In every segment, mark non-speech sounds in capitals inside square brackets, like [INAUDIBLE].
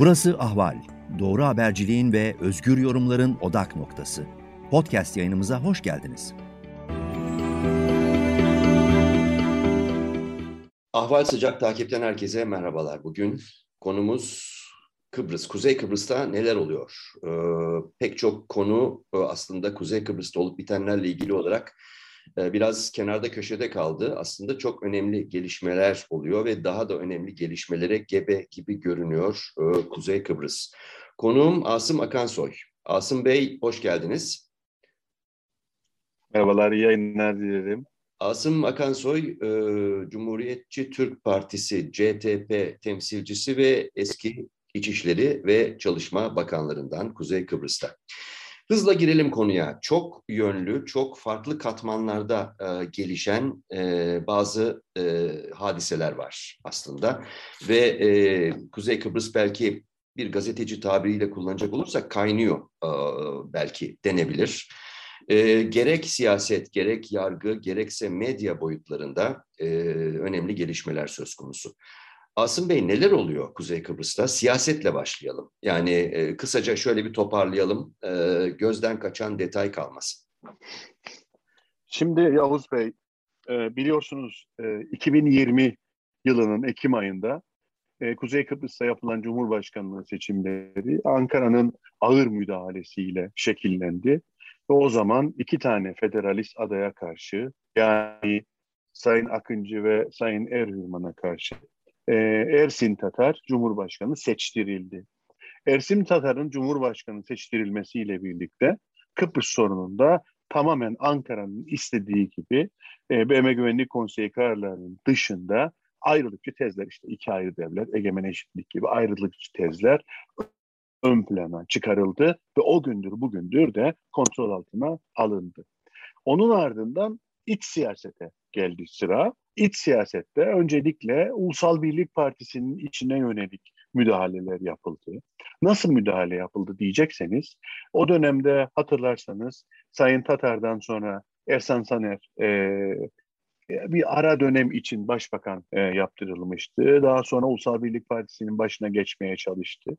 Burası Ahval. Doğru haberciliğin ve özgür yorumların odak noktası. Podcast yayınımıza hoş geldiniz. Ahval Sıcak takipten herkese merhabalar. Bugün konumuz Kıbrıs. Kuzey Kıbrıs'ta neler oluyor? Ee, pek çok konu e, aslında Kuzey Kıbrıs'ta olup bitenlerle ilgili olarak biraz kenarda köşede kaldı. Aslında çok önemli gelişmeler oluyor ve daha da önemli gelişmelere gebe gibi görünüyor e, Kuzey Kıbrıs. Konuğum Asım Akansoy. Asım Bey hoş geldiniz. Merhabalar, iyi yayınlar dilerim. Asım Akansoy, e, Cumhuriyetçi Türk Partisi CTP temsilcisi ve eski İçişleri ve Çalışma Bakanlarından Kuzey Kıbrıs'ta. Hızla girelim konuya. Çok yönlü, çok farklı katmanlarda e, gelişen e, bazı e, hadiseler var aslında. Ve e, Kuzey Kıbrıs belki bir gazeteci tabiriyle kullanacak olursak kaynıyor e, belki denebilir. E, gerek siyaset, gerek yargı, gerekse medya boyutlarında e, önemli gelişmeler söz konusu. Asım Bey neler oluyor Kuzey Kıbrıs'ta? Siyasetle başlayalım. Yani e, kısaca şöyle bir toparlayalım. E, gözden kaçan detay kalmasın. Şimdi Yavuz Bey, e, biliyorsunuz e, 2020 yılının Ekim ayında e, Kuzey Kıbrıs'ta yapılan Cumhurbaşkanlığı seçimleri Ankara'nın ağır müdahalesiyle şekillendi. Ve o zaman iki tane federalist adaya karşı yani Sayın Akıncı ve Sayın Erhürman'a karşı e, Ersin Tatar Cumhurbaşkanı seçtirildi. Ersin Tatar'ın Cumhurbaşkanı seçtirilmesiyle birlikte Kıbrıs sorununda tamamen Ankara'nın istediği gibi e, BM Güvenlik Konseyi kararlarının dışında ayrılıkçı tezler işte iki ayrı devlet, egemen eşitlik gibi ayrılıkçı tezler ön plana çıkarıldı ve o gündür bugündür de kontrol altına alındı. Onun ardından iç siyasete geldi sıra. İç siyasette öncelikle Ulusal Birlik Partisi'nin içine yönelik müdahaleler yapıldı. Nasıl müdahale yapıldı diyecekseniz, o dönemde hatırlarsanız Sayın Tatar'dan sonra Ersan Saner e, bir ara dönem için başbakan e, yaptırılmıştı. Daha sonra Ulusal Birlik Partisi'nin başına geçmeye çalıştı.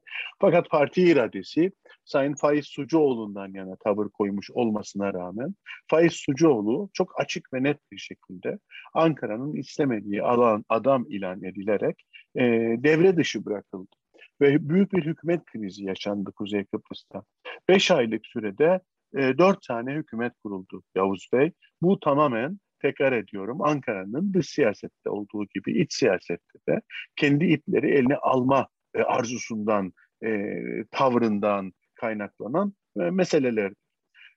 Fakat parti iradesi Sayın Faiz Sucuoğlu'ndan yana tavır koymuş olmasına rağmen Faiz Sucuoğlu çok açık ve net bir şekilde Ankara'nın istemediği alan adam ilan edilerek e, devre dışı bırakıldı ve büyük bir hükümet krizi yaşandı Kuzey Kıbrıs'ta. Beş aylık sürede e, dört tane hükümet kuruldu Yavuz Bey. Bu tamamen tekrar ediyorum Ankara'nın dış siyasette olduğu gibi iç siyasette de kendi ipleri eline alma e, arzusundan, e, tavrından kaynaklanan e, meseleler.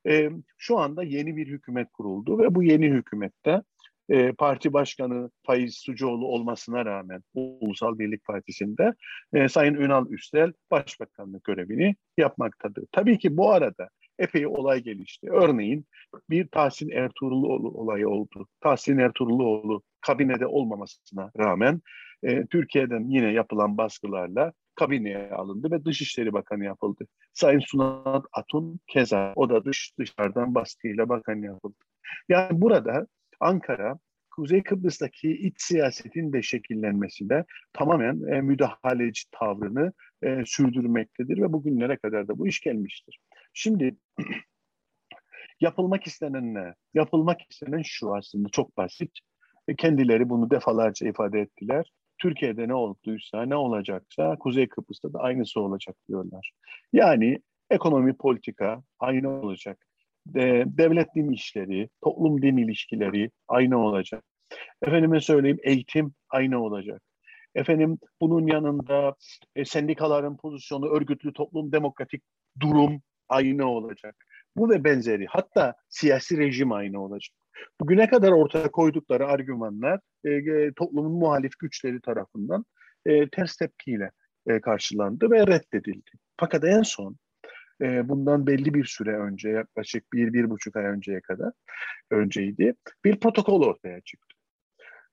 E, şu anda yeni bir hükümet kuruldu ve bu yeni hükümette e, parti başkanı Faiz Sucuoğlu olmasına rağmen Ulusal Birlik Partisi'nde e, Sayın Ünal Üstel başbakanlık görevini yapmaktadır. Tabii ki bu arada epey olay gelişti. Örneğin bir Tahsin Ertuğruluoğlu olayı oldu. Tahsin Ertuğruluoğlu kabinede olmamasına rağmen e, Türkiye'den yine yapılan baskılarla kabineye alındı ve Dışişleri Bakanı yapıldı. Sayın Sunat Atun keza o da dış dışarıdan baskıyla bakan yapıldı. Yani burada Ankara Kuzey Kıbrıs'taki iç siyasetin de şekillenmesinde tamamen e, müdahaleci tavrını e, sürdürmektedir ve bugünlere kadar da bu iş gelmiştir. Şimdi yapılmak istenen ne? Yapılmak istenen şu aslında çok basit. E, kendileri bunu defalarca ifade ettiler. Türkiye'de ne olduysa, ne olacaksa Kuzey Kıbrıs'ta da aynısı olacak diyorlar. Yani ekonomi politika aynı olacak. De, devlet din işleri, toplum din ilişkileri aynı olacak. Efendime söyleyeyim eğitim aynı olacak. Efendim bunun yanında e, sendikaların pozisyonu, örgütlü toplum, demokratik durum aynı olacak. Bu ve benzeri hatta siyasi rejim aynı olacak. Bugüne kadar ortaya koydukları argümanlar e, e, toplumun muhalif güçleri tarafından e, ters tepkiyle e, karşılandı ve reddedildi. Fakat en son e, bundan belli bir süre önce yaklaşık bir, bir buçuk ay önceye kadar önceydi bir protokol ortaya çıktı.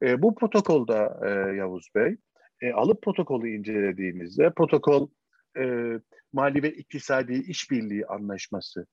E, bu protokolda e, Yavuz Bey e, alıp protokolü incelediğimizde protokol e, mali ve iktisadi işbirliği anlaşması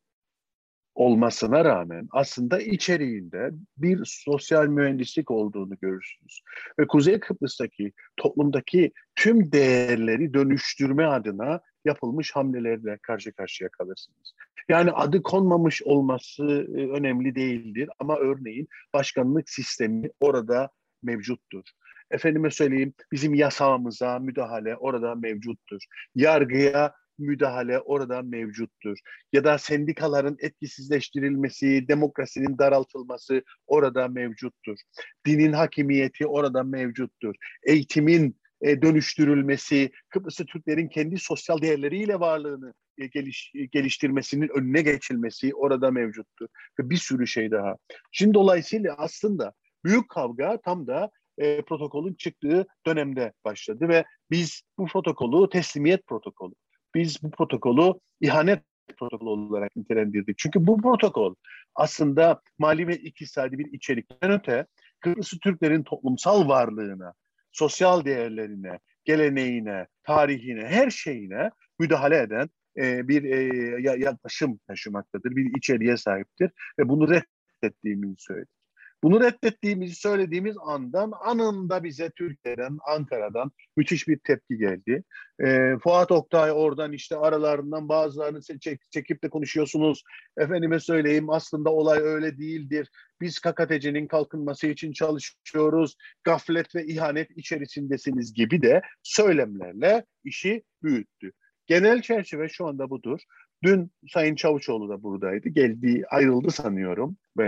olmasına rağmen aslında içeriğinde bir sosyal mühendislik olduğunu görürsünüz. Ve Kuzey Kıbrıs'taki toplumdaki tüm değerleri dönüştürme adına yapılmış hamlelerle karşı karşıya kalırsınız. Yani adı konmamış olması e, önemli değildir ama örneğin başkanlık sistemi orada mevcuttur. Efendime söyleyeyim bizim yasamamıza müdahale orada mevcuttur. Yargıya müdahale orada mevcuttur. Ya da sendikaların etkisizleştirilmesi, demokrasinin daraltılması orada mevcuttur. Dinin hakimiyeti orada mevcuttur. Eğitimin e, dönüştürülmesi, Kıbrıslı Türklerin kendi sosyal değerleriyle varlığını e, geliş, e, geliştirmesinin önüne geçilmesi orada mevcuttur. Ve bir sürü şey daha. Şimdi dolayısıyla aslında büyük kavga tam da e, protokolün çıktığı dönemde başladı ve biz bu protokolü teslimiyet protokolü biz bu protokolü ihanet protokolü olarak nitelendirdik. Çünkü bu protokol aslında mali ve iktisadi bir içerikten öte Kıbrıslı Türklerin toplumsal varlığına, sosyal değerlerine, geleneğine, tarihine, her şeyine müdahale eden e, bir e, yaklaşım taşımaktadır, bir içeriğe sahiptir ve bunu reddettiğimizi söyledik. Bunu reddettiğimizi söylediğimiz andan anında bize Türkiye'den, Ankara'dan müthiş bir tepki geldi. E, Fuat Oktay oradan işte aralarından bazılarını çek, çekip de konuşuyorsunuz. Efendime söyleyeyim aslında olay öyle değildir. Biz KKTC'nin kalkınması için çalışıyoruz. Gaflet ve ihanet içerisindesiniz gibi de söylemlerle işi büyüttü. Genel çerçeve şu anda budur. Dün Sayın Çavuşoğlu da buradaydı. Geldi, ayrıldı sanıyorum. E,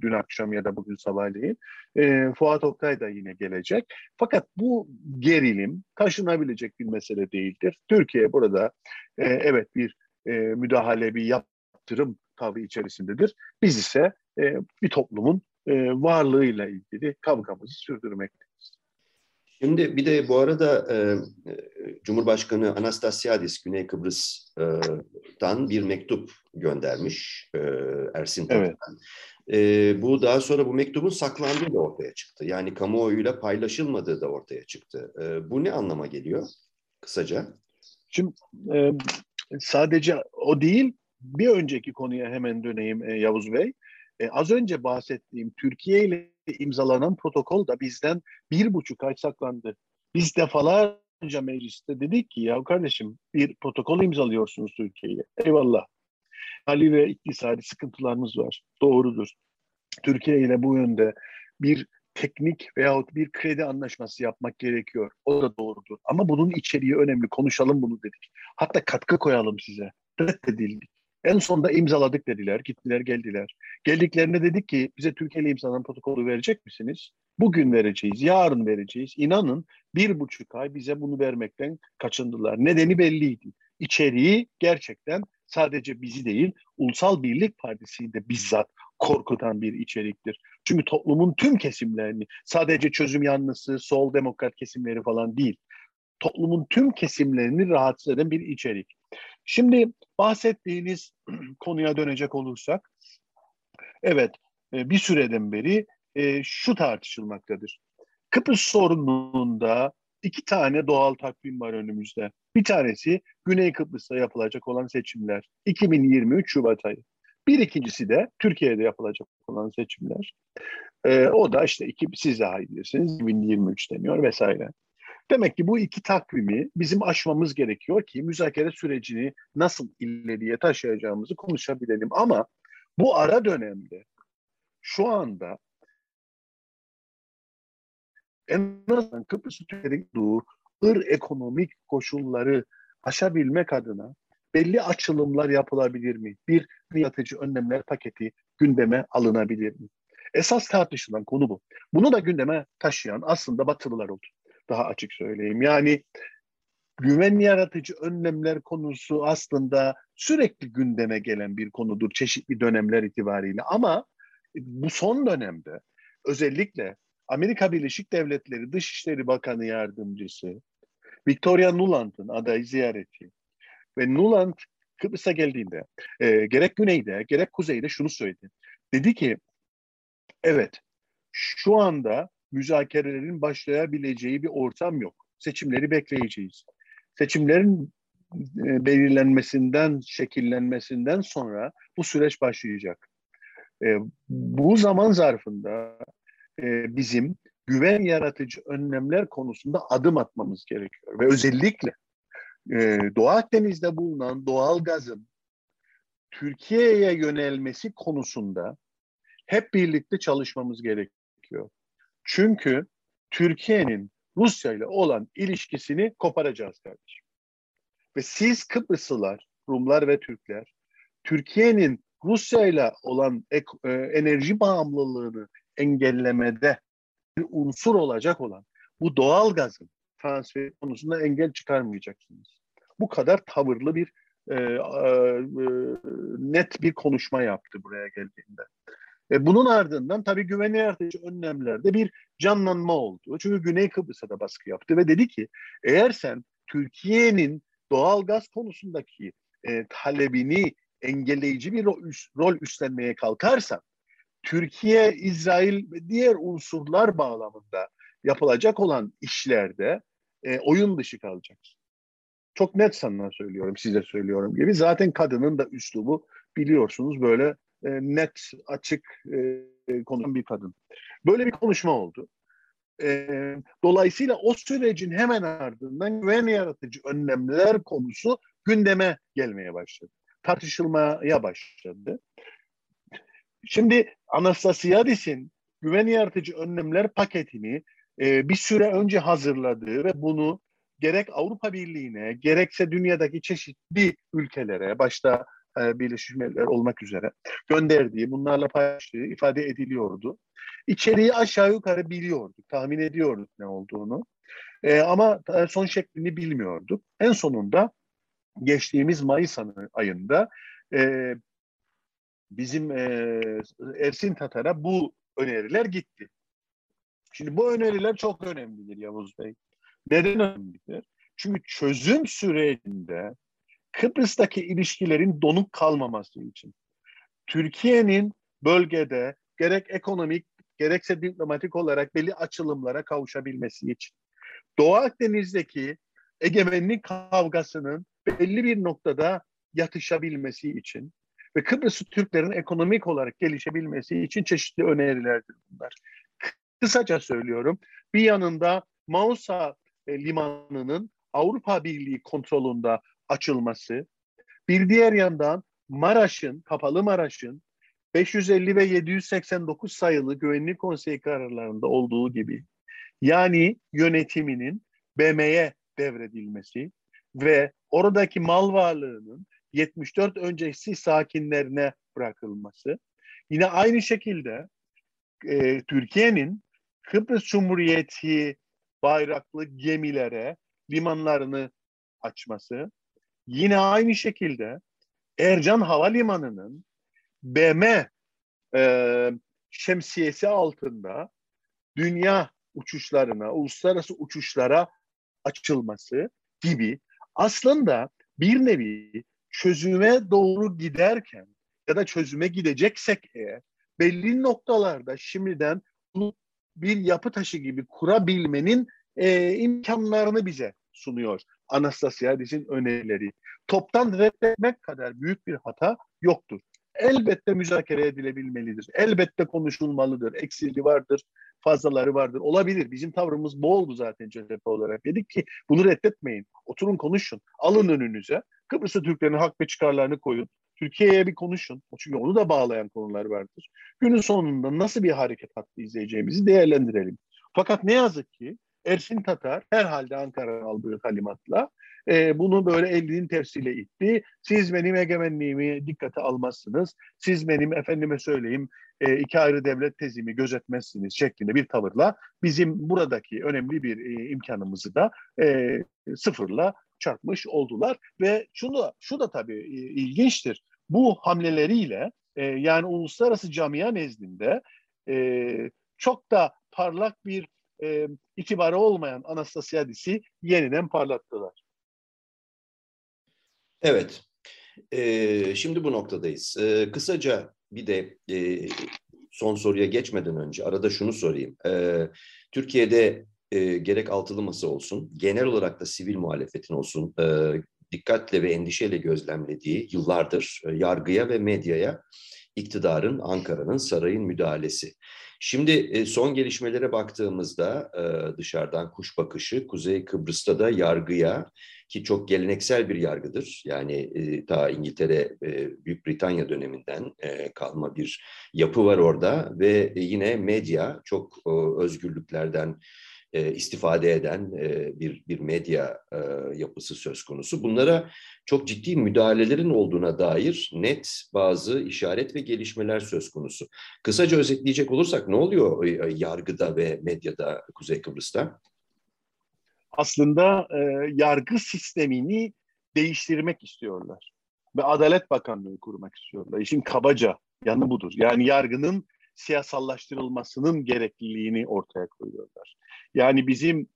dün akşam ya da bugün sabahleyin. E, Fuat Oktay da yine gelecek. Fakat bu gerilim taşınabilecek bir mesele değildir. Türkiye burada e, evet bir e, müdahale, bir yaptırım tavrı içerisindedir. Biz ise e, bir toplumun e, varlığıyla ilgili kavgamızı sürdürmekteyiz. Şimdi bir de bu arada e, Cumhurbaşkanı Anastasiadis Güney Kıbrıs'tan bir mektup göndermiş e, Ersin Tatar'dan. Evet. E, bu daha sonra bu mektubun saklandığı da ortaya çıktı. Yani kamuoyuyla paylaşılmadığı da ortaya çıktı. E, bu ne anlama geliyor kısaca? Şimdi e, sadece o değil bir önceki konuya hemen döneyim e, Yavuz Bey. E, az önce bahsettiğim Türkiye ile imzalanan protokol da bizden bir buçuk ay saklandı. Biz defalarca mecliste dedik ki ya kardeşim bir protokol imzalıyorsunuz Türkiye'ye. Eyvallah. Hali ve iktisadi sıkıntılarımız var. Doğrudur. Türkiye ile bu yönde bir teknik veyahut bir kredi anlaşması yapmak gerekiyor. O da doğrudur. Ama bunun içeriği önemli. Konuşalım bunu dedik. Hatta katkı koyalım size. Reddedildik. En sonunda imzaladık dediler. Gittiler geldiler. Geldiklerinde dedik ki bize Türkiye ile imzalanan protokolü verecek misiniz? Bugün vereceğiz, yarın vereceğiz. İnanın bir buçuk ay bize bunu vermekten kaçındılar. Nedeni belliydi. İçeriği gerçekten sadece bizi değil, Ulusal Birlik Partisi'yi de bizzat korkutan bir içeriktir. Çünkü toplumun tüm kesimlerini, sadece çözüm yanlısı, sol demokrat kesimleri falan değil, toplumun tüm kesimlerini rahatsız eden bir içerik. Şimdi bahsettiğiniz [CLEARS THROAT] konuya dönecek olursak, evet e, bir süreden beri e, şu tartışılmaktadır. Kıbrıs sorununda iki tane doğal takvim var önümüzde. Bir tanesi Güney Kıbrıs'ta yapılacak olan seçimler. 2023 Şubat ayı. Bir ikincisi de Türkiye'de yapılacak olan seçimler. E, o da işte iki, siz daha iyi bilirsiniz 2023 deniyor vesaire. Demek ki bu iki takvimi bizim aşmamız gerekiyor ki müzakere sürecini nasıl ileriye taşıyacağımızı konuşabilelim. Ama bu ara dönemde şu anda en azından Kıbrıs Türklerin doğu ır ekonomik koşulları aşabilmek adına belli açılımlar yapılabilir mi? Bir yaratıcı önlemler paketi gündeme alınabilir mi? Esas tartışılan konu bu. Bunu da gündeme taşıyan aslında Batılılar oldu daha açık söyleyeyim. Yani güven yaratıcı önlemler konusu aslında sürekli gündeme gelen bir konudur çeşitli dönemler itibariyle ama bu son dönemde özellikle Amerika Birleşik Devletleri Dışişleri Bakanı Yardımcısı Victoria Nuland'ın adayı ziyareti ve Nuland Kıbrıs'a geldiğinde e, gerek güneyde gerek kuzeyde şunu söyledi. Dedi ki evet şu anda müzakerelerin başlayabileceği bir ortam yok. Seçimleri bekleyeceğiz. Seçimlerin belirlenmesinden, şekillenmesinden sonra bu süreç başlayacak. E, bu zaman zarfında e, bizim güven yaratıcı önlemler konusunda adım atmamız gerekiyor. Ve özellikle e, Doğu Akdeniz'de bulunan doğal gazın Türkiye'ye yönelmesi konusunda hep birlikte çalışmamız gerekiyor. Çünkü Türkiye'nin Rusya ile olan ilişkisini koparacağız kardeşim. Ve siz Kıbrıslılar, Rumlar ve Türkler Türkiye'nin Rusya ile olan ek, e, enerji bağımlılığını engellemede bir unsur olacak olan bu doğal gazın transferi konusunda engel çıkarmayacaksınız. Bu kadar tavırlı bir e, e, net bir konuşma yaptı buraya geldiğinde. E, bunun ardından tabii güvenli yaratıcı önlemlerde bir canlanma oldu. Çünkü Güney Kıbrıs'a da baskı yaptı ve dedi ki eğer sen Türkiye'nin doğal gaz konusundaki e, talebini engelleyici bir rol, rol üstlenmeye kalkarsan Türkiye, İsrail ve diğer unsurlar bağlamında yapılacak olan işlerde e, oyun dışı kalacaksın. Çok net sana söylüyorum, size söylüyorum gibi. Zaten kadının da üslubu biliyorsunuz böyle e, net, açık e, konuşan bir kadın. Böyle bir konuşma oldu. E, dolayısıyla o sürecin hemen ardından güven yaratıcı önlemler konusu gündeme gelmeye başladı. Tartışılmaya başladı. Şimdi Anastasiadis'in güven yaratıcı önlemler paketini e, bir süre önce hazırladığı ve bunu gerek Avrupa Birliği'ne gerekse dünyadaki çeşitli ülkelere başta e, Birleşmiş Milletler olmak üzere gönderdiği, bunlarla paylaştığı ifade ediliyordu. İçeriği aşağı yukarı biliyorduk, tahmin ediyorduk ne olduğunu. E, ama son şeklini bilmiyorduk. En sonunda geçtiğimiz Mayıs ayında e, bizim e, Ersin Tatar'a bu öneriler gitti. Şimdi bu öneriler çok önemlidir Yavuz Bey. Neden önemlidir? Çünkü çözüm sürecinde Kıbrıs'taki ilişkilerin donuk kalmaması için Türkiye'nin bölgede gerek ekonomik gerekse diplomatik olarak belli açılımlara kavuşabilmesi için Doğu Akdeniz'deki egemenlik kavgasının belli bir noktada yatışabilmesi için ve Kıbrıs Türklerin ekonomik olarak gelişebilmesi için çeşitli önerilerdir bunlar. Kısaca söylüyorum. Bir yanında Mausa e, limanının Avrupa Birliği kontrolünde açılması, bir diğer yandan Maraş'ın, Kapalı Maraş'ın 550 ve 789 sayılı Güvenlik Konseyi kararlarında olduğu gibi yani yönetiminin BM'ye devredilmesi ve oradaki mal varlığının 74 öncesi sakinlerine bırakılması. Yine aynı şekilde e, Türkiye'nin Kıbrıs Cumhuriyeti bayraklı gemilere limanlarını açması. Yine aynı şekilde Ercan Havalimanı'nın BM e, şemsiyesi altında dünya uçuşlarına, uluslararası uçuşlara açılması gibi aslında bir nevi çözüme doğru giderken ya da çözüme gideceksek eğer belli noktalarda şimdiden bir yapı taşı gibi kurabilmenin e, imkanlarını bize sunuyor Anastasiadis'in önerileri. Toptan reddetmek kadar büyük bir hata yoktur. Elbette müzakere edilebilmelidir. Elbette konuşulmalıdır. Eksili vardır, fazlaları vardır. Olabilir. Bizim tavrımız bu oldu zaten CHP olarak. Dedik ki bunu reddetmeyin. Oturun konuşun. Alın önünüze. Kıbrıs'ta Türklerin hak ve çıkarlarını koyun. Türkiye'ye bir konuşun. Çünkü onu da bağlayan konular vardır. Günün sonunda nasıl bir hareket hattı izleyeceğimizi değerlendirelim. Fakat ne yazık ki Ersin Tatar herhalde Ankara'nın aldığı talimatla e, bunu böyle elinin tersiyle itti. Siz benim egemenliğimi dikkate almazsınız. Siz benim efendime söyleyeyim e, iki ayrı devlet tezimi gözetmezsiniz şeklinde bir tavırla bizim buradaki önemli bir e, imkanımızı da e, sıfırla çarpmış oldular ve şunu şu da tabii e, ilginçtir. Bu hamleleriyle e, yani uluslararası camia nezdinde e, çok da parlak bir e, itibarı olmayan Anastasiadis'i yeniden parlattılar. Evet. Ee, şimdi bu noktadayız. Ee, kısaca bir de e, son soruya geçmeden önce arada şunu sorayım. Ee, Türkiye'de e, gerek altılı masa olsun, genel olarak da sivil muhalefetin olsun, e, dikkatle ve endişeyle gözlemlediği yıllardır e, yargıya ve medyaya iktidarın, Ankara'nın, sarayın müdahalesi. Şimdi e, son gelişmelere baktığımızda e, dışarıdan kuş bakışı Kuzey Kıbrıs'ta da yargıya ki çok geleneksel bir yargıdır. Yani e, ta İngiltere, Büyük Britanya döneminden kalma bir yapı var orada ve yine medya çok özgürlüklerden e, istifade eden e, bir bir medya e, yapısı söz konusu. Bunlara çok ciddi müdahalelerin olduğuna dair net bazı işaret ve gelişmeler söz konusu. Kısaca özetleyecek olursak ne oluyor e, yargıda ve medyada Kuzey Kıbrıs'ta? Aslında e, yargı sistemini değiştirmek istiyorlar ve Adalet Bakanlığı kurmak istiyorlar. İşin kabaca yanı budur. Yani yargının siyasallaştırılmasının gerekliliğini ortaya koyuyorlar. Yani bizim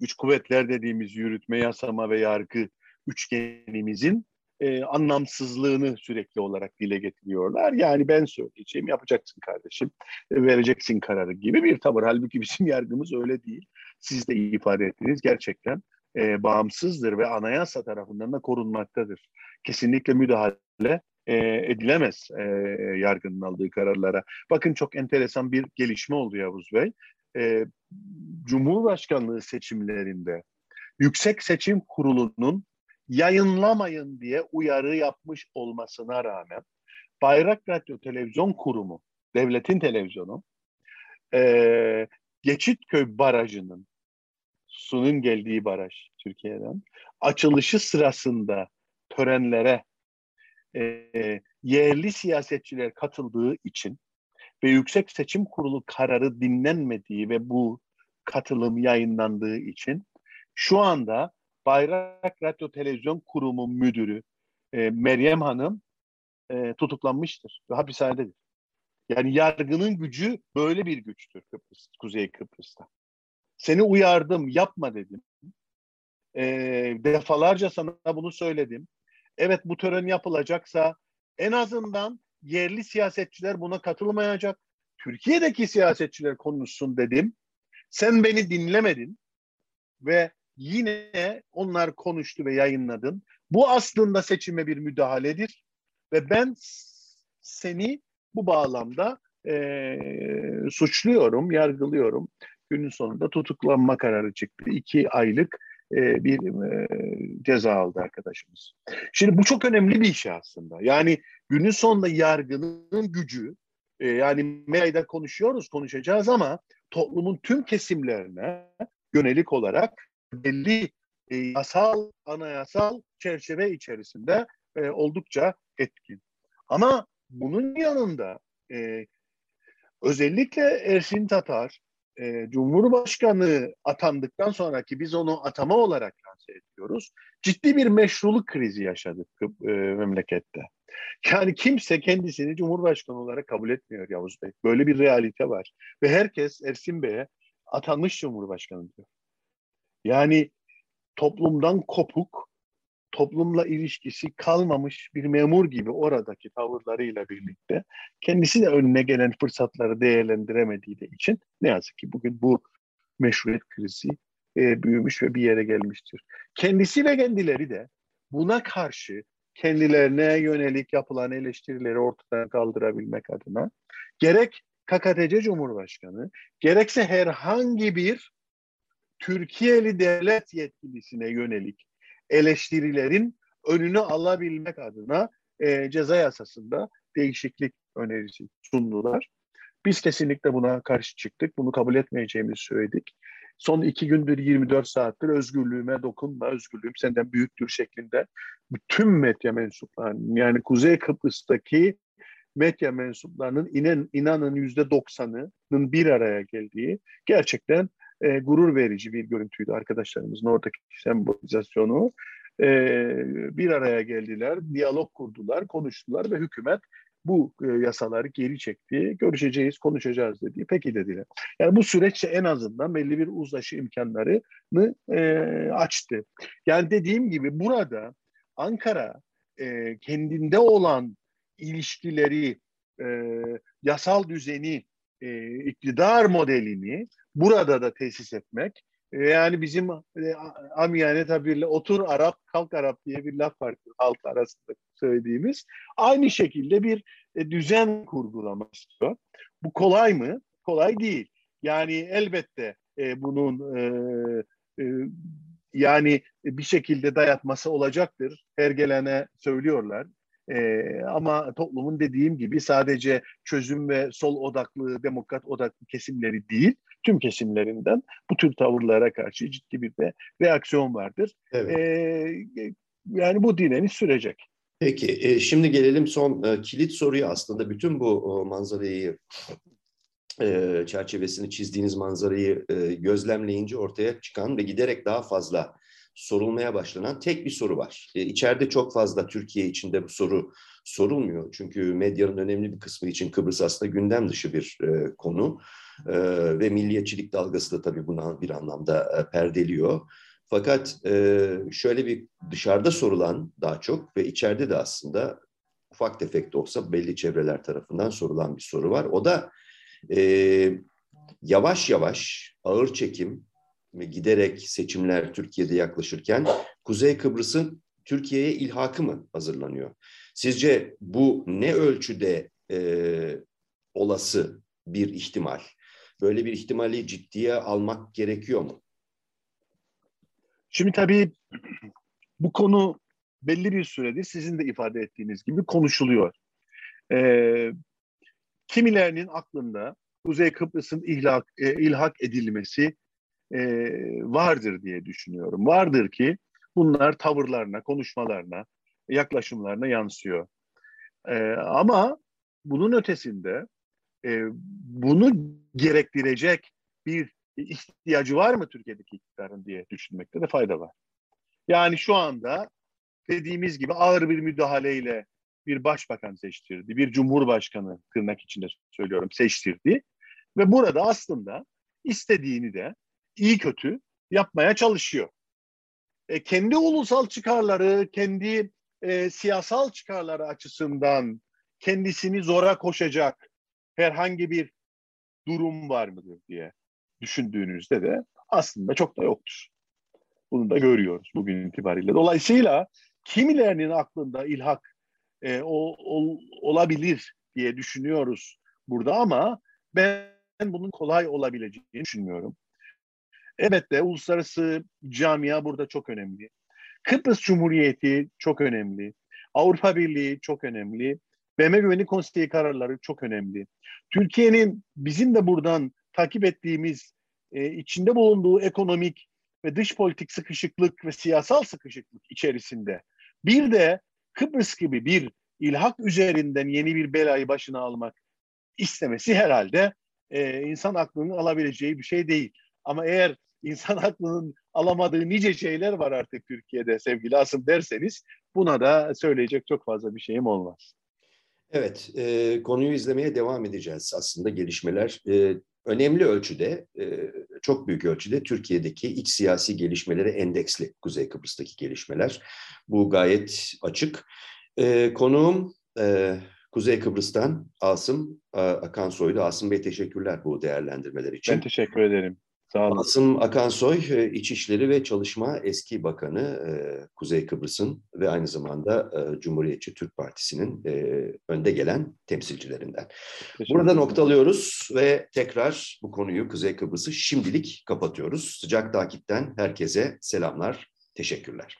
üç kuvvetler dediğimiz yürütme, yasama ve yargı üçgenimizin e, anlamsızlığını sürekli olarak dile getiriyorlar. Yani ben söyleyeceğim, yapacaksın kardeşim, e, vereceksin kararı gibi bir tavır. Halbuki bizim yargımız öyle değil. Siz de ifade ettiniz. Gerçekten e, bağımsızdır ve anayasa tarafından da korunmaktadır. Kesinlikle müdahale e, edilemez e, yargının aldığı kararlara. Bakın çok enteresan bir gelişme oldu Yavuz Bey. E, Cumhurbaşkanlığı seçimlerinde Yüksek Seçim Kurulu'nun yayınlamayın diye uyarı yapmış olmasına rağmen Bayrak Radyo Televizyon Kurumu, devletin televizyonu, e, Geçitköy Barajı'nın, sunun geldiği baraj Türkiye'den, açılışı sırasında törenlere e, yerli siyasetçiler katıldığı için ve Yüksek Seçim Kurulu kararı dinlenmediği ve bu katılım yayınlandığı için şu anda Bayrak Radyo Televizyon Kurumu Müdürü e, Meryem Hanım e, tutuklanmıştır ve hapishanededir. Yani yargının gücü böyle bir güçtür Kıbrıs, Kuzey Kıbrıs'ta. Seni uyardım, yapma dedim. E, defalarca sana bunu söyledim. Evet bu tören yapılacaksa en azından yerli siyasetçiler buna katılmayacak. Türkiye'deki siyasetçiler konuşsun dedim. Sen beni dinlemedin ve yine onlar konuştu ve yayınladın. Bu aslında seçime bir müdahaledir ve ben seni bu bağlamda e, suçluyorum, yargılıyorum. Günün sonunda tutuklanma kararı çıktı. İki aylık e, bir e, ceza aldı arkadaşımız. Şimdi bu çok önemli bir iş aslında. Yani günün sonunda yargının gücü, e, yani medyada konuşuyoruz, konuşacağız ama toplumun tüm kesimlerine yönelik olarak belli e, yasal, anayasal çerçeve içerisinde e, oldukça etkin. Ama bunun yanında e, özellikle Ersin Tatar e, Cumhurbaşkanı atandıktan sonraki biz onu atama olarak lanse ediyoruz. Ciddi bir meşruluk krizi yaşadık e, memlekette. [LAUGHS] Yani kimse kendisini Cumhurbaşkanı olarak kabul etmiyor Yavuz Bey. Böyle bir realite var. Ve herkes Ersin Bey'e atanmış Cumhurbaşkanı diyor. Yani toplumdan kopuk, toplumla ilişkisi kalmamış bir memur gibi oradaki tavırlarıyla birlikte kendisi de önüne gelen fırsatları değerlendiremediği de için ne yazık ki bugün bu meşruiyet krizi e, büyümüş ve bir yere gelmiştir. Kendisi ve kendileri de buna karşı kendilerine yönelik yapılan eleştirileri ortadan kaldırabilmek adına gerek KKTC Cumhurbaşkanı gerekse herhangi bir Türkiye'li devlet yetkilisine yönelik eleştirilerin önünü alabilmek adına e, ceza yasasında değişiklik önerisi sundular. Biz kesinlikle buna karşı çıktık. Bunu kabul etmeyeceğimizi söyledik. Son iki gündür 24 saattir özgürlüğüme dokunma, özgürlüğüm senden büyüktür şeklinde bütün medya mensuplarının yani Kuzey Kıbrıs'taki medya mensuplarının inen, inanın yüzde doksanının bir araya geldiği gerçekten e, gurur verici bir görüntüydü arkadaşlarımızın oradaki sembolizasyonu. E, bir araya geldiler, diyalog kurdular, konuştular ve hükümet bu e, yasaları geri çekti. Görüşeceğiz, konuşacağız dedi. Peki dediler. Yani bu süreçte en azından belli bir uzlaşı imkanlarını e, açtı. Yani dediğim gibi burada Ankara e, kendinde olan ilişkileri, e, yasal düzeni, e, iktidar modelini burada da tesis etmek Yani bizim e, amiyane tabirle otur Arap, kalk Arap diye bir laf var halk arasında söylediğimiz. Aynı şekilde bir e, düzen kurgulamak istiyor. Bu kolay mı? Kolay değil. Yani elbette e, bunun yani bir şekilde dayatması olacaktır. Her gelene söylüyorlar. Ee, ama toplumun dediğim gibi sadece çözüm ve sol odaklı, demokrat odaklı kesimleri değil, tüm kesimlerinden bu tür tavırlara karşı ciddi bir de reaksiyon vardır. Evet. Ee, yani bu direniş sürecek. Peki, e, şimdi gelelim son e, kilit soruya aslında bütün bu manzarayı e, çerçevesini çizdiğiniz manzarayı e, gözlemleyince ortaya çıkan ve giderek daha fazla sorulmaya başlanan tek bir soru var. E, içeride çok fazla Türkiye içinde bu soru sorulmuyor. Çünkü medyanın önemli bir kısmı için Kıbrıs aslında gündem dışı bir e, konu. E, ve milliyetçilik dalgası da tabii buna bir anlamda e, perdeliyor. Fakat e, şöyle bir dışarıda sorulan daha çok ve içeride de aslında ufak tefek de olsa belli çevreler tarafından sorulan bir soru var. O da e, yavaş yavaş ağır çekim giderek seçimler Türkiye'de yaklaşırken Kuzey Kıbrıs'ın Türkiye'ye ilhakı mı hazırlanıyor? Sizce bu ne ölçüde e, olası bir ihtimal? Böyle bir ihtimali ciddiye almak gerekiyor mu? Şimdi tabii bu konu belli bir süredir sizin de ifade ettiğiniz gibi konuşuluyor. Ee, kimilerinin aklında Kuzey Kıbrıs'ın ihlak, e, ilhak edilmesi e, vardır diye düşünüyorum. Vardır ki bunlar tavırlarına, konuşmalarına, yaklaşımlarına yansıyor. E, ama bunun ötesinde e, bunu gerektirecek bir ihtiyacı var mı Türkiye'deki iktidarın diye düşünmekte de fayda var. Yani şu anda dediğimiz gibi ağır bir müdahaleyle bir başbakan seçtirdi, bir cumhurbaşkanı tırnak içinde söylüyorum seçtirdi ve burada aslında istediğini de iyi kötü yapmaya çalışıyor. E, kendi ulusal çıkarları, kendi e, siyasal çıkarları açısından kendisini zora koşacak herhangi bir durum var mıdır diye düşündüğünüzde de aslında çok da yoktur. Bunu da görüyoruz bugün itibariyle. Dolayısıyla kimilerinin aklında ilhak e, o, ol, olabilir diye düşünüyoruz burada ama ben bunun kolay olabileceğini düşünmüyorum. Evet de uluslararası camia burada çok önemli. Kıbrıs Cumhuriyeti çok önemli. Avrupa Birliği çok önemli. BM Güvenlik Konseyi kararları çok önemli. Türkiye'nin bizim de buradan takip ettiğimiz, e, içinde bulunduğu ekonomik ve dış politik sıkışıklık ve siyasal sıkışıklık içerisinde bir de Kıbrıs gibi bir ilhak üzerinden yeni bir belayı başına almak istemesi herhalde e, insan aklının alabileceği bir şey değil. Ama eğer insan [LAUGHS] aklının alamadığı nice şeyler var artık Türkiye'de sevgili Asım derseniz buna da söyleyecek çok fazla bir şeyim olmaz. Evet, e, konuyu izlemeye devam edeceğiz aslında gelişmeler. E, önemli ölçüde, e, çok büyük ölçüde Türkiye'deki iç siyasi gelişmelere endeksli Kuzey Kıbrıs'taki gelişmeler. Bu gayet açık. E, konuğum e, Kuzey Kıbrıs'tan Asım Akansoy'du. Asım Bey teşekkürler bu değerlendirmeler için. Ben teşekkür ederim. Sağ olun. Asım Akansoy, e, İçişleri ve Çalışma eski bakanı e, Kuzey Kıbrıs'ın ve aynı zamanda e, Cumhuriyetçi Türk Partisi'nin önde gelen temsilcilerinden. Burada noktalıyoruz ve tekrar bu konuyu Kuzey Kıbrıs'ı şimdilik kapatıyoruz. Sıcak takipten herkese selamlar, teşekkürler.